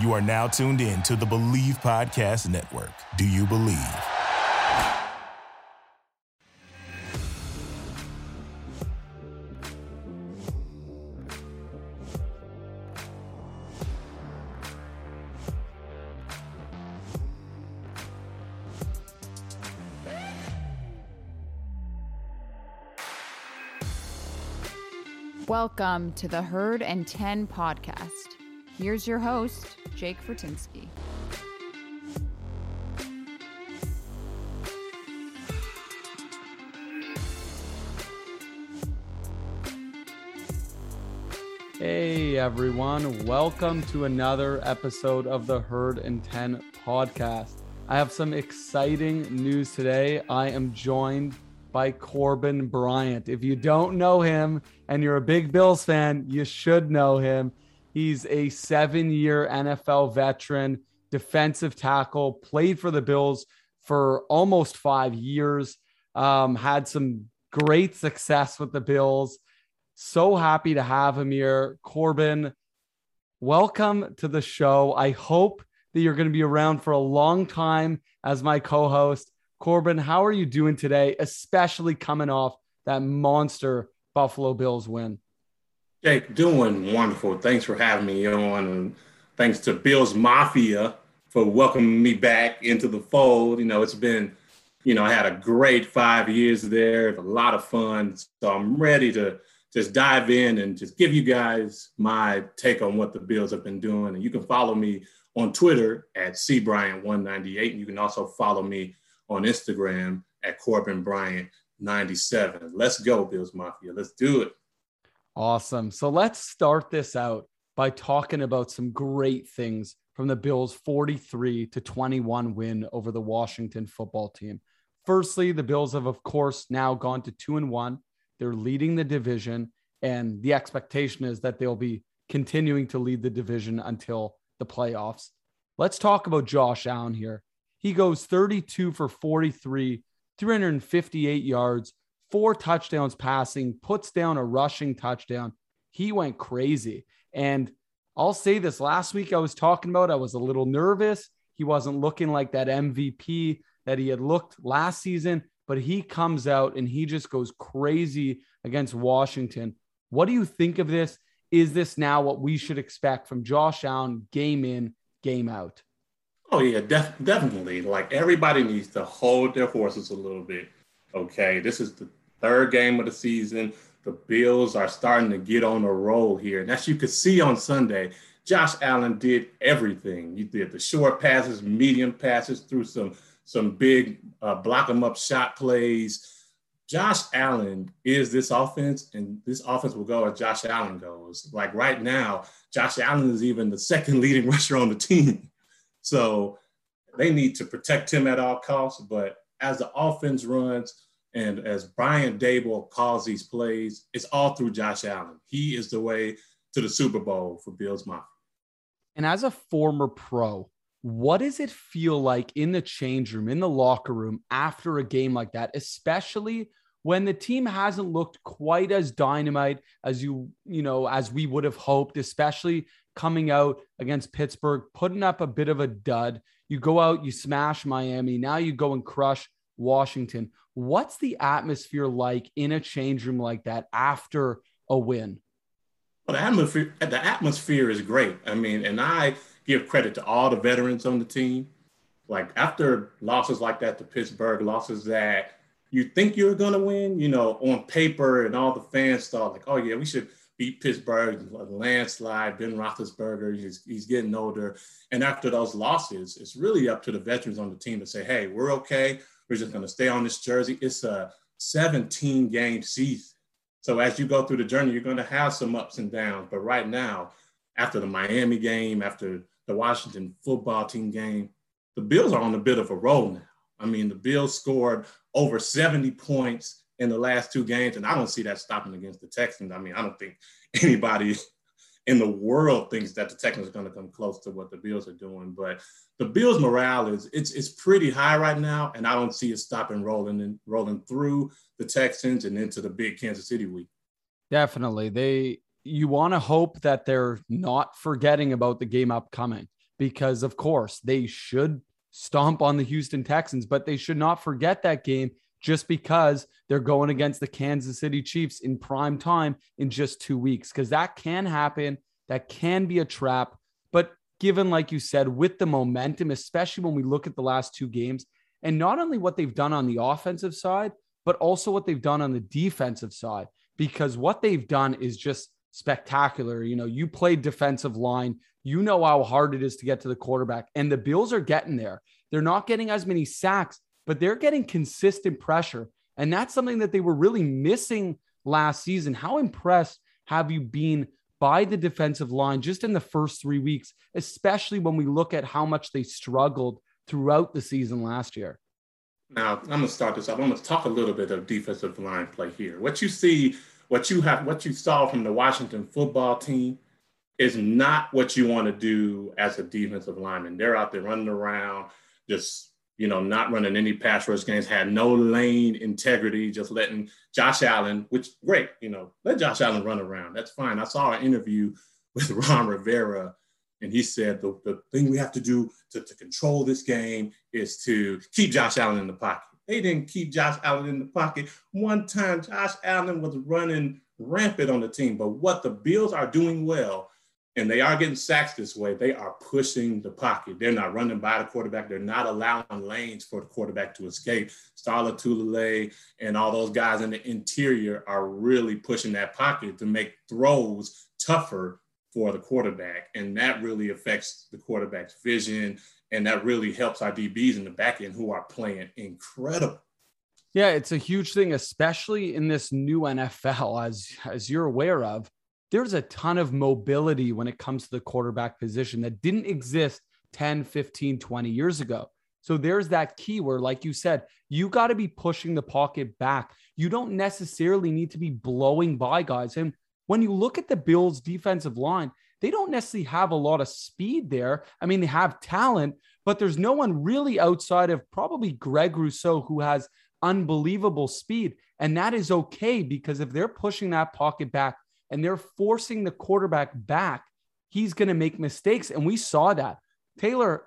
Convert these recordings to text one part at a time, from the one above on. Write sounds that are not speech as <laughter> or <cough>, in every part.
You are now tuned in to the Bleav Podcast Network. Do you believe? Welcome to the Herd and 10 podcast. Here's your host, Jake Fortinsky. Hey everyone, welcome to another episode of the Herd and 10 podcast. I have some exciting news today. I am joined by Corbin Bryant. If you don't know him and you're a big Bills fan, you should know him. He's a seven year NFL veteran, defensive tackle, played for the Bills for almost five years, um, had some great success with the Bills. So happy to have him here. Corbin, welcome to the show. I hope that you're going to be around for a long time as my co host. Corbin, how are you doing today, especially coming off that monster Buffalo Bills win? Jake, doing wonderful. Thanks for having me on. And thanks to Bills Mafia for welcoming me back into the fold. You know, it's been, you know, I had a great five years there, a lot of fun. So I'm ready to just dive in and just give you guys my take on what the Bills have been doing. And you can follow me on Twitter at cbryant198. And you can also follow me on Instagram at Corbin Bryant 97. Let's go, Bills Mafia. Let's do it. Awesome. So let's start this out by talking about some great things from the Bills' 43 to 21 win over the Washington football team. Firstly, the Bills have, of course, now gone to two and one. They're leading the division, and the expectation is that they'll be continuing to lead the division until the playoffs. Let's talk about Josh Allen here. He goes 32 for 43, 358 yards, four touchdowns passing, puts down a rushing touchdown. He went crazy. And I'll say this last week I was talking about, I was a little nervous. He wasn't looking like that MVP that he had looked last season, but he comes out and he just goes crazy against Washington. What do you think of this? Is this now what we should expect from Josh Allen game in, game out? Oh yeah, def- definitely. Like everybody needs to hold their horses a little bit. Okay, this is the third game of the season. The Bills are starting to get on a roll here, and as you could see on Sunday, Josh Allen did everything. You did the short passes, medium passes, threw some some big uh, block them up shot plays. Josh Allen is this offense, and this offense will go as Josh Allen goes. Like right now, Josh Allen is even the second <laughs> leading rusher on the team. So they need to protect him at all costs. But as the offense runs and as Brian Daboll calls these plays, it's all through Josh Allen. He is the way to the Super Bowl for Bills Mafia. And as a former pro, what does it feel like in the change room, in the locker room after a game like that, especially when the team hasn't looked quite as dynamite as you, you know, as we would have hoped, especially coming out against Pittsburgh, putting up a bit of a dud. You go out, you smash Miami. Now you go and crush Washington. What's the atmosphere like in a change room like that after a win? Well, the atmosphere, the atmosphere is great. I mean, and I give credit to all the veterans on the team. Like after losses like that to Pittsburgh, losses that you think you're gonna win, you know, on paper, and all the fans thought like, oh yeah, we should beat Pittsburgh, landslide. Ben Roethlisberger, he's, he's getting older. And after those losses, it's really up to the veterans on the team to say, hey, we're okay. We're just going to stay on this jersey. It's a 17 game season. So as you go through the journey, you're going to have some ups and downs. But right now, after the Miami game, after the Washington football team game, the Bills are on a bit of a roll now. I mean, the Bills scored over 70 points in the last two games, and I don't see that stopping against the Texans. I mean, I don't think anybody in the world thinks that the Texans are going to come close to what the Bills are doing. But the Bills' morale is it's it's pretty high right now, and I don't see it stopping rolling and rolling through the Texans and into the big Kansas City week. Definitely, they you want to hope that they're not forgetting about the game upcoming because, of course, they should stomp on the Houston Texans, but they should not forget that game just because they're going against the Kansas City Chiefs in prime time in just two weeks, because that can happen. That can be a trap. But given, like you said, with the momentum, especially when we look at the last two games, and not only what they've done on the offensive side, but also what they've done on the defensive side, because what they've done is just spectacular. You know, you played defensive line, you know how hard it is to get to the quarterback, and the Bills are getting there. They're not getting as many sacks, but they're getting consistent pressure. And that's something that they were really missing last season. How impressed have you been by the defensive line just in the first three weeks, especially when we look at how much they struggled throughout the season last year? Now, I'm going to start this off. I'm going to talk a little bit of defensive line play here. What you see, what you have, what you saw from the Washington football team is not what you want to do as a defensive lineman. They're out there running around, just you know, not running any pass rush games, had no lane integrity, just letting Josh Allen, which great, you know, let Josh Allen run around. That's fine. I saw an interview <laughs> with Ron Rivera, and he said the, the thing we have to do to, to control this game is to keep Josh Allen in the pocket. They didn't keep Josh Allen in the pocket. One time, Josh Allen was running rampant on the team. But what the Bills are doing well and they are getting sacks this way, they are pushing the pocket. They're not running by the quarterback. They're not allowing lanes for the quarterback to escape. Star Lotulelei and all those guys in the interior are really pushing that pocket to make throws tougher for the quarterback. And that really affects the quarterback's vision. And that really helps our DBs in the back end who are playing incredible. Yeah, it's a huge thing, especially in this new NFL, as as you're aware of there's a ton of mobility when it comes to the quarterback position that didn't exist 10, 15, 20 years ago. So there's that key where, like you said, you got to be pushing the pocket back. You don't necessarily need to be blowing by guys. And when you look at the Bills' defensive line, they don't necessarily have a lot of speed there. I mean, they have talent, but there's no one really outside of probably Greg Rousseau who has unbelievable speed. And that is okay because if they're pushing that pocket back, and they're forcing the quarterback back, he's going to make mistakes. And we saw that. Taylor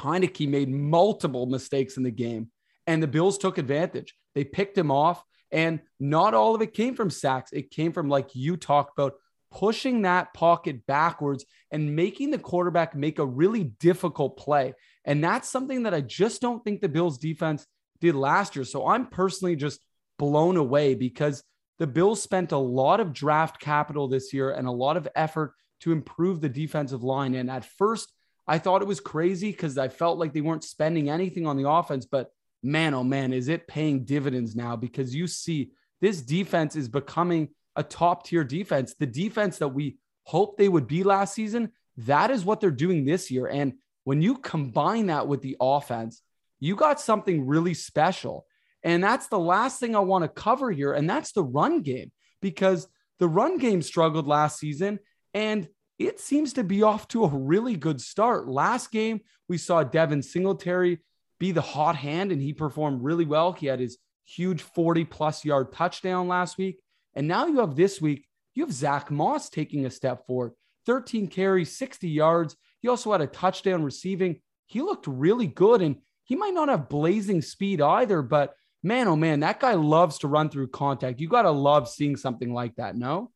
Heinicke made multiple mistakes in the game, and the Bills took advantage. They picked him off, and not all of it came from sacks. It came from, like you talked about, pushing that pocket backwards and making the quarterback make a really difficult play. And that's something that I just don't think the Bills defense did last year. So I'm personally just blown away because the Bills spent a lot of draft capital this year and a lot of effort to improve the defensive line. And at first, I thought it was crazy because I felt like they weren't spending anything on the offense. But man, oh man, is it paying dividends now? Because you see, this defense is becoming a top tier defense. The defense that we hoped they would be last season, that is what they're doing this year. And when you combine that with the offense, you got something really special. And that's the last thing I want to cover here. And that's the run game, because the run game struggled last season and it seems to be off to a really good start. Last game, we saw Devin Singletary be the hot hand and he performed really well. He had his huge 40 plus yard touchdown last week. And now you have this week, you have Zach Moss taking a step forward 13 carries, 60 yards. He also had a touchdown receiving. He looked really good and he might not have blazing speed either, but man, oh man, that guy loves to run through contact. You got to love seeing something like that, no?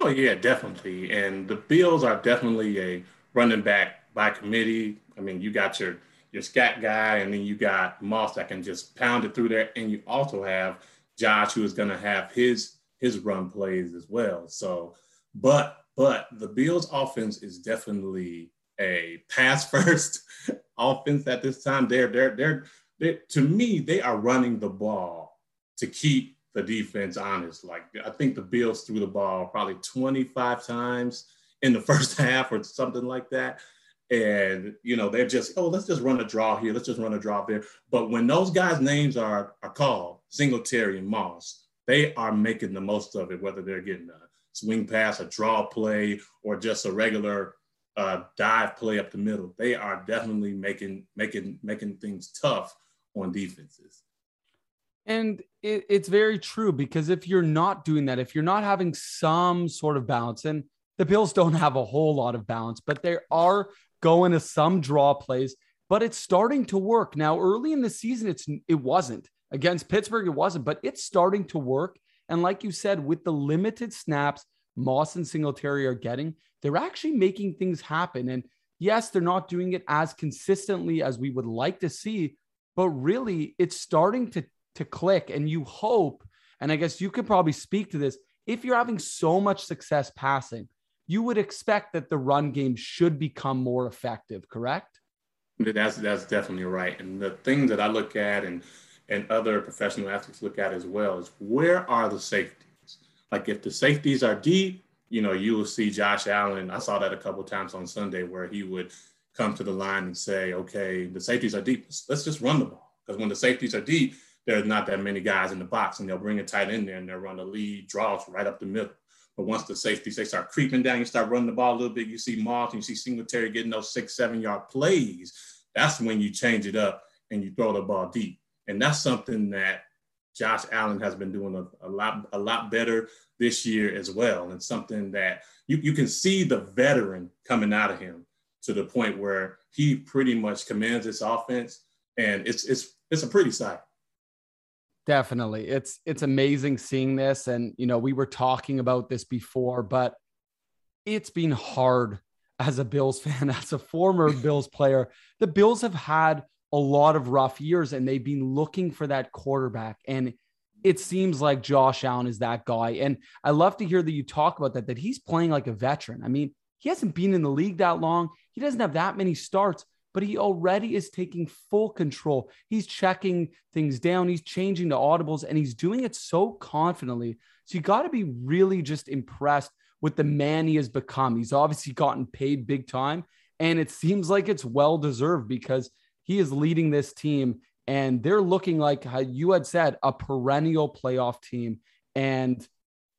Oh, yeah, definitely. And the Bills are definitely a running back by committee. I mean, you got your your scat guy, and then you got Moss that can just pound it through there. And you also have Josh, who is going to have his his run plays as well. So, but but the Bills offense is definitely a pass <laughs> first offense at this time. They're they're they're they, to me, they are running the ball to keep the defense honest. Like I think the Bills threw the ball probably 25 times in the <laughs> first half or something like that. And you know, they're just, oh, let's just run a draw here, let's just run a draw there. But when those guys' names are are called, Singletary and Moss, they are making the most of it, whether they're getting a swing pass, a draw play, or just a regular uh, dive play up the middle. They are definitely making making making things tough on defenses. And it, it's very true because if you're not doing that, if you're not having some sort of balance, and the Bills don't have a whole lot of balance, but they are going to some draw plays, but it's starting to work. Now, early in the season, it's it wasn't. Against Pittsburgh, it wasn't, but it's starting to work. And like you said, with the limited snaps Moss and Singletary are getting, they're actually making things happen. And yes, they're not doing it as consistently as we would like to see, but really it's starting to, to click. And you hope, and I guess you could probably speak to this, if you're having so much success passing, you would expect that the run game should become more effective, correct? That's that's definitely right. And the thing that I look at and and other professional athletes look at as well is where are the safeties? Like if the safeties are deep, you know, you will see Josh Allen. I saw that a couple times on Sunday where he would come to the line and say, okay, the safeties are deep. Let's just run the ball. Because when the safeties are deep, there's not that many guys in the box and they'll bring a tight end there and they'll run the lead draws right up the middle. But once the safeties they start creeping down, you start running the ball a little bit. You see Moss and you see Singletary getting those six, seven yard plays. That's when you change it up and you throw the ball deep. And that's something that Josh Allen has been doing a, a, lot a lot better this year as well. And something that you, you can see the veteran coming out of him to the point where he pretty much commands this offense. And it's it's it's a pretty sight. Definitely. It's it's amazing seeing this. And you know, we were talking about this before, but it's been hard as a Bills fan, <laughs> as a former Bills player. The Bills have had a lot of rough years and they've been looking for that quarterback. And it seems like Josh Allen is that guy. And I love to hear that you talk about that, that he's playing like a veteran. I mean, he hasn't been in the league that long. He doesn't have that many starts, but he already is taking full control. He's checking things down, he's changing the audibles, and he's doing it so confidently. So you got to be really just impressed with the man he has become. He's obviously gotten paid big time, and it seems like it's well deserved because he is leading this team and they're looking like how you had said a perennial playoff team. And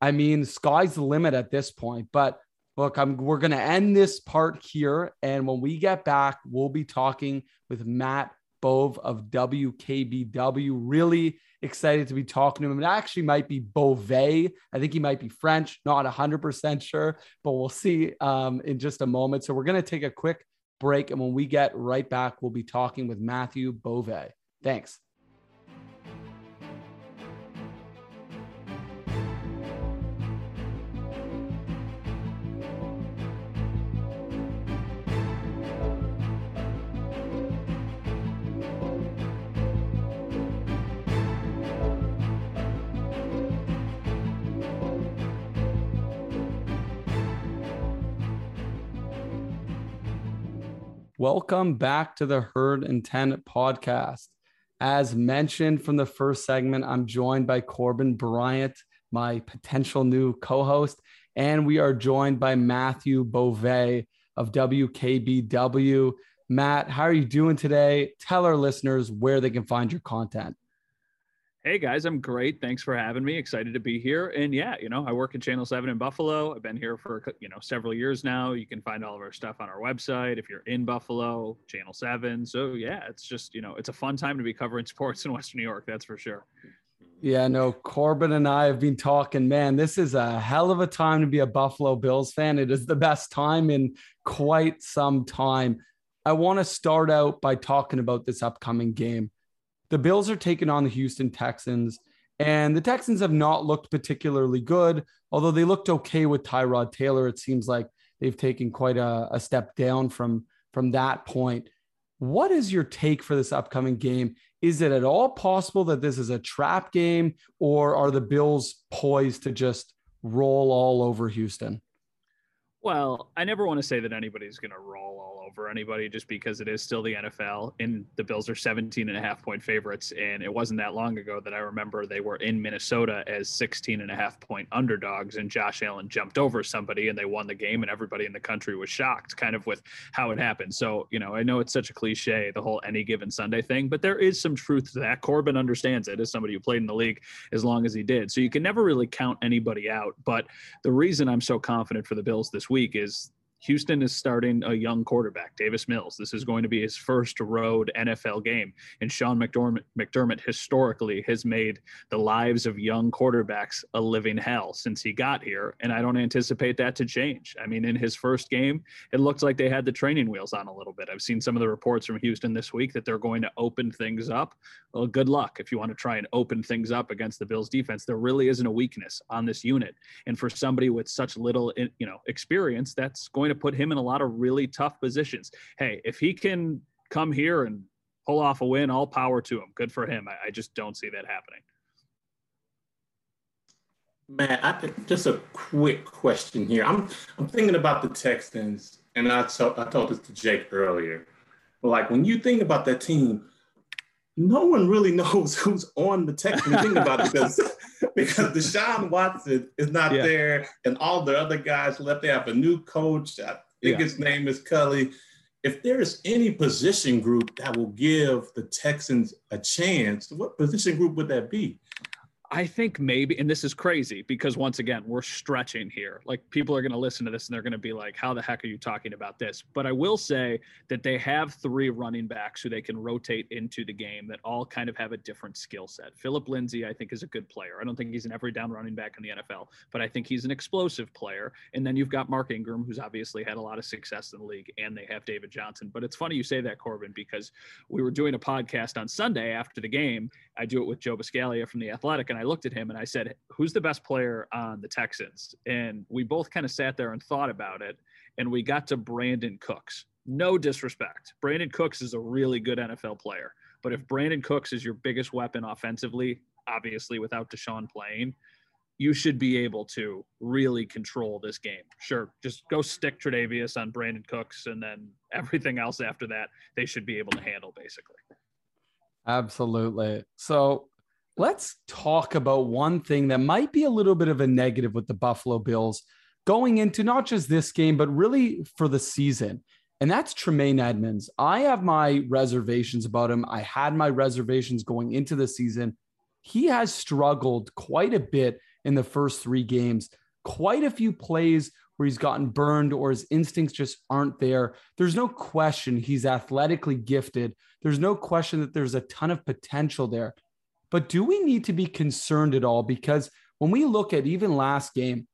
I mean, sky's the limit at this point. But look, I'm, we're going to end this part here. And when we get back, we'll be talking with Matt Bove of WKBW. Really excited to be talking to him. It actually might be Beauvais. I think he might be French, not 100% sure, but we'll see um, in just a moment. So we're going to take a quick break. And when we get right back, we'll be talking with Matthew Beauvais. Thanks. Welcome back to the Herd and 10 podcast. As mentioned from the first segment, I'm joined by Corbin Bryant, my potential new co host, and we are joined by Matthew Beauvais of WKBW. Matt, how are you doing today? Tell our listeners where they can find your content. Hey guys, I'm great. Thanks for having me. Excited to be here. And yeah, you know, I work at Channel 7 in Buffalo. I've been here for, you know, several years now. You can find all of our stuff on our website if you're in Buffalo, Channel 7. So yeah, it's just, you know, it's a fun time to be covering <laughs> sports in Western New York. That's for sure. Yeah, no, Corbin and I have been talking, man, this is a hell of a time to be a Buffalo Bills fan. It is the best time in quite some time. I want to start out by talking about this upcoming game the Bills are taking on the Houston Texans, and the Texans have not looked particularly good, although they looked okay with Tyrod Taylor. It seems like they've taken quite a, a step down from, from that point. What is your take for this upcoming game? Is it at all possible that this is a trap game, or are the Bills poised to just roll all over Houston? Well, I never want to say that anybody's going to roll all over anybody just because it is still the NFL and the Bills are 17 and a half point favorites. And it wasn't that long ago that I remember they were in Minnesota as 16 and a half point underdogs and Josh Allen jumped over somebody and they won the game and everybody in the country was shocked kind of with how it happened. So, you know, I know it's such a cliche, the whole any given Sunday thing, but there is some truth to that. Corbin understands it as somebody who played in the league as long as he did. So you can never really count anybody out. But the reason I'm so confident for the Bills this week week is Houston is starting a young quarterback, Davis Mills. This is mm-hmm. going to be his first road NFL game. And Sean McDermott, McDermott historically has made the lives of young quarterbacks a living hell since he got here. And I don't anticipate that to change. I mean, in his first game, it looked like they had the training wheels on a little bit. I've seen some of the reports from Houston this week that they're going to open things up. Well, good luck if you want to try and open things up against the Bills defense. There really isn't a weakness on this unit. And for somebody with such little, you know, experience, that's going to to put him in a lot of really tough positions. Hey, if he can come here and pull off a win, all power to him. Good for him. I, I just don't see that happening. Matt, I, just a quick question here. I'm I'm thinking about the Texans, and I told I told this to Jake earlier. But like when you think about that team, no one really knows <laughs> who's on the Texans. think about it because <laughs> because Deshaun Watson is not yeah. there, and all the other guys left. They have a new coach. I think yeah. his name is Culley. If there is any position group that will give the Texans a chance, what position group would that be? I think maybe, and this is crazy because once again, we're stretching here. Like people are going to listen to this and they're going to be like, how the heck are you talking about this? But I will say that they have three running backs who they can rotate into the game that all kind of have a different skill set. Phillip Lindsay, I think, is a good player. I don't think he's an every down running back in the NFL, but I think he's an explosive player. And then you've got Mark Ingram, who's obviously had a lot of success in the league, and they have David Johnson. But it's funny you say that, Corbin, because we were doing a podcast on Sunday after the game. I do it with Joe Buscaglia from The Athletic, and I looked at him and I said, Who's the best player on the Texans? And we both kind of sat there and thought about it. And we got to Brandin Cooks. No disrespect. Brandin Cooks is a really good NFL player. But if Brandin Cooks is your biggest weapon offensively, obviously without Deshaun playing, you should be able to really control this game. Sure, just go stick Tre'Davious on Brandin Cooks, and then everything else after that, they should be able to handle basically. Absolutely. So let's talk about one thing that might be a little bit of a negative with the Buffalo Bills going into not just this game, but really for the season. And that's Tremaine Edmunds. I have my reservations about him. I had my reservations going into the season. He has struggled quite a bit in the first three games, quite a few plays where he's gotten burned or his instincts just aren't there. There's no question he's athletically gifted. There's no question that there's a ton of potential there. But do we need to be concerned at all? Because when we look at even last game,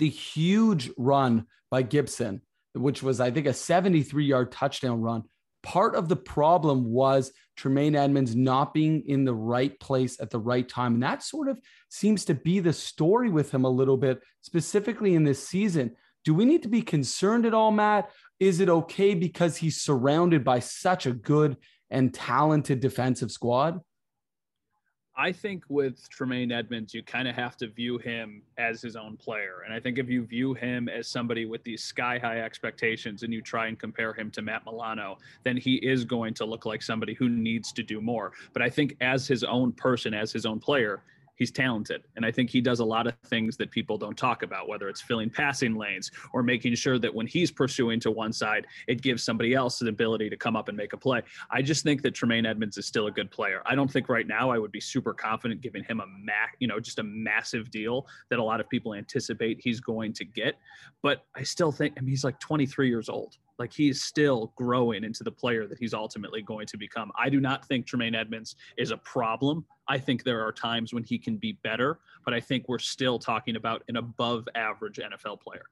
the huge run by Gibson, which was, I think, a 73 yard touchdown run, part of the problem was Tremaine Edmunds not being in the right place at the right time. And that sort of seems to be the story with him a little bit, specifically in this season. Do we need to be concerned at all, Matt? Is it okay because he's surrounded by such a good and talented defensive squad? I think with Tremaine Edmunds, you kind of have to view him as his own player. And I think if you view him as somebody with these sky high expectations and you try and compare him to Matt Milano, then he is going to look like somebody who needs to do more. But I think as his own person, as his own player, he's talented. And I think he does a lot of things that people don't talk about, whether it's filling passing lanes or making sure that when he's pursuing to one side, it gives somebody else the ability to come up and make a play. I just think that Tremaine Edmunds is still a good player. I don't think right now I would be super confident giving him a mac, you know, just a massive deal that a lot of people anticipate he's going to get. But I still think, I mean, he's like 23 years old. Like he's still growing into the player that he's ultimately going to become. I do not think Tremaine Edmunds is a problem. I think there are times when he can be better, but I think we're still talking about an above average NFL player.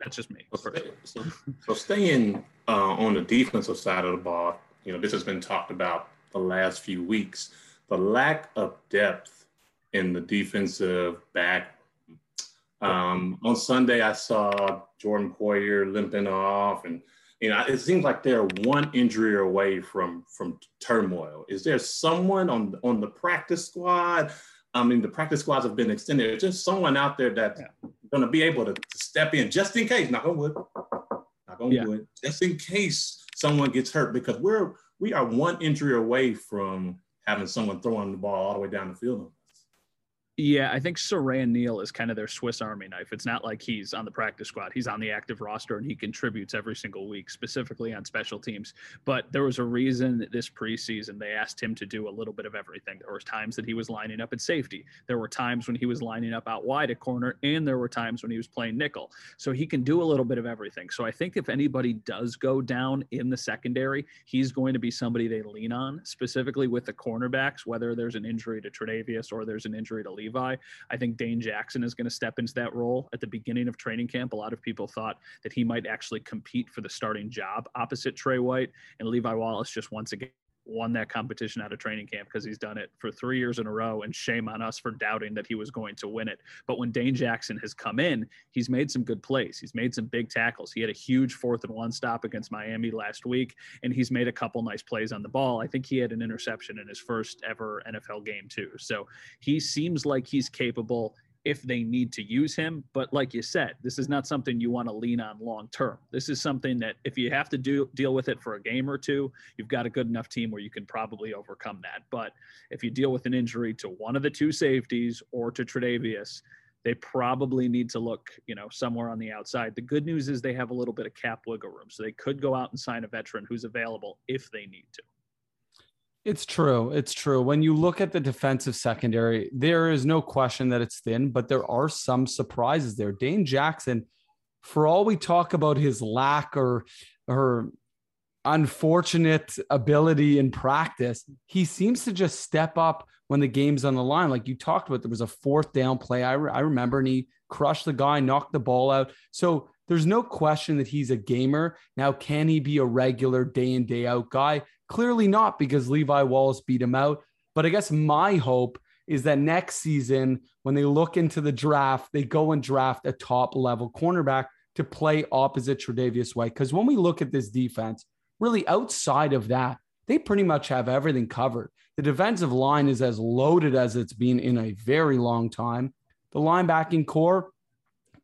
That's just me. So, so, so staying uh, on the defensive side of the ball, you know, this has been talked about the last few weeks. The lack of depth in the defensive back um, on Sunday, I saw Jordan Poyer limping off, and you know, it seems like they're one injury away from from turmoil. Is there someone on on the practice squad? I mean, the practice squads have been extended. Is just someone out there that's yeah. going to be able to, to, step in just in case. Not gonna wood, not gonna yeah. wood, just in case someone gets hurt because we're we are one injury away from having someone throwing the ball all the way down the field. Yeah, I think Siran Neal is kind of their Swiss Army knife. It's not like he's on the practice squad. He's on the active roster and he contributes every single week, specifically on special teams. But there was a reason this preseason they asked him to do a little bit of everything. There were times that he was lining up at safety. There were times when he was lining up out wide at corner, and there were times when he was playing nickel. So he can do a little bit of everything. So I think if anybody does go down in the secondary, he's going to be somebody they lean on, specifically with the cornerbacks, whether there's an injury to Tre'Davious or there's an injury to Levi Levi. I think Dane Jackson is going to step into that role at the beginning of training camp. A lot of people thought that he might actually compete for the starting job opposite Tre White, and Levi Wallace just once again won that competition out of training camp because he's done it for three years in a row. And shame on us for doubting that he was going to win it. But when Dane Jackson has come in, he's made some good plays. He's made some big tackles. He had a huge fourth and one stop against Miami last week, and he's made a couple nice plays on the ball. I think he had an interception in his first ever NFL game, too. So he seems like he's capable if they need to use him. But like you said, this is not something you want to lean on long term. This is something that if you have to do deal with it for a game or two, you've got a good enough team where you can probably overcome that. But if you deal with an injury to one of the two safeties or to Tre'Davious, they probably need to look, you know, somewhere on the outside. The good news is they have a little bit of cap wiggle room, so they could go out and sign a veteran who's available if they need to. It's true. It's true. When you look at the defensive secondary, there is no question that it's thin, but there are some surprises there. Dane Jackson, for all we talk about his lack or or unfortunate ability in practice, he seems to just step up when the game's on the line. Like you talked about, there was a fourth down play. I, re- I remember, and he crushed the guy, knocked the ball out. So there's no question that he's a gamer. Now, can he be a regular day in, day out guy? Clearly not because Levi Wallace beat him out. But I guess my hope is that next season, when they look into the draft, they go and draft a top level cornerback to play opposite Tre'Davious White. Because when we look at this defense, really outside of that, they pretty much have everything covered. The defensive line is as loaded as it's been in a very long time. The linebacking corps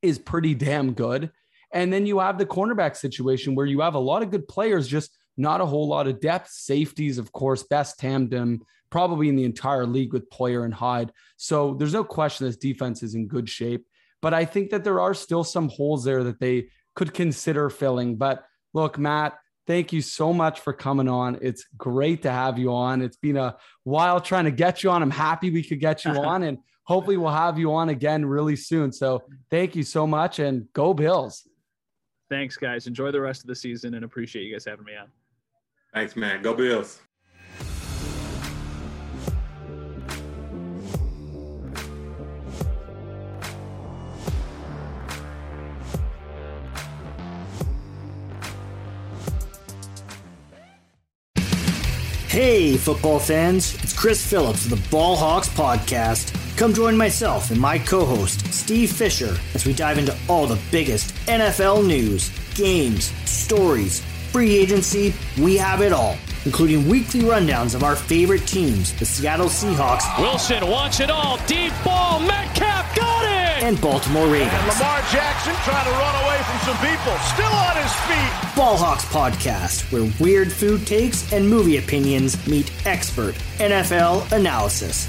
is pretty damn good. And then you have the cornerback situation where you have a lot of good players, just not a whole lot of depth. Safeties, of course, best tandem probably in the entire league with Poyer and Hyde. So there's no question this defense is in good shape. But I think that there are still some holes there that they could consider filling. But look, Matt, thank you so much for coming on. It's great to have you on. It's been a while trying to get you on. I'm happy we could get you <laughs> on, and hopefully we'll have you on again really soon. So thank you so much, and go Bills. Thanks, guys. Enjoy the rest of the season, and appreciate you guys having me on. Thanks, man. Go Bills. Hey, football fans, it's Chris Phillips of the Ball Hawks Podcast. Come join myself and my co host, Steve Fisher, as we dive into all the biggest NFL news, games, stories, free agency, we have it all, including weekly rundowns of our favorite teams, the Seattle Seahawks. Wilson wants it all. Deep ball. Metcalf got it. And Baltimore Ravens. And Lamar Jackson trying to run away from some people. Still on his feet. Ball Hawks Podcast, where weird food takes and movie opinions meet expert NFL analysis.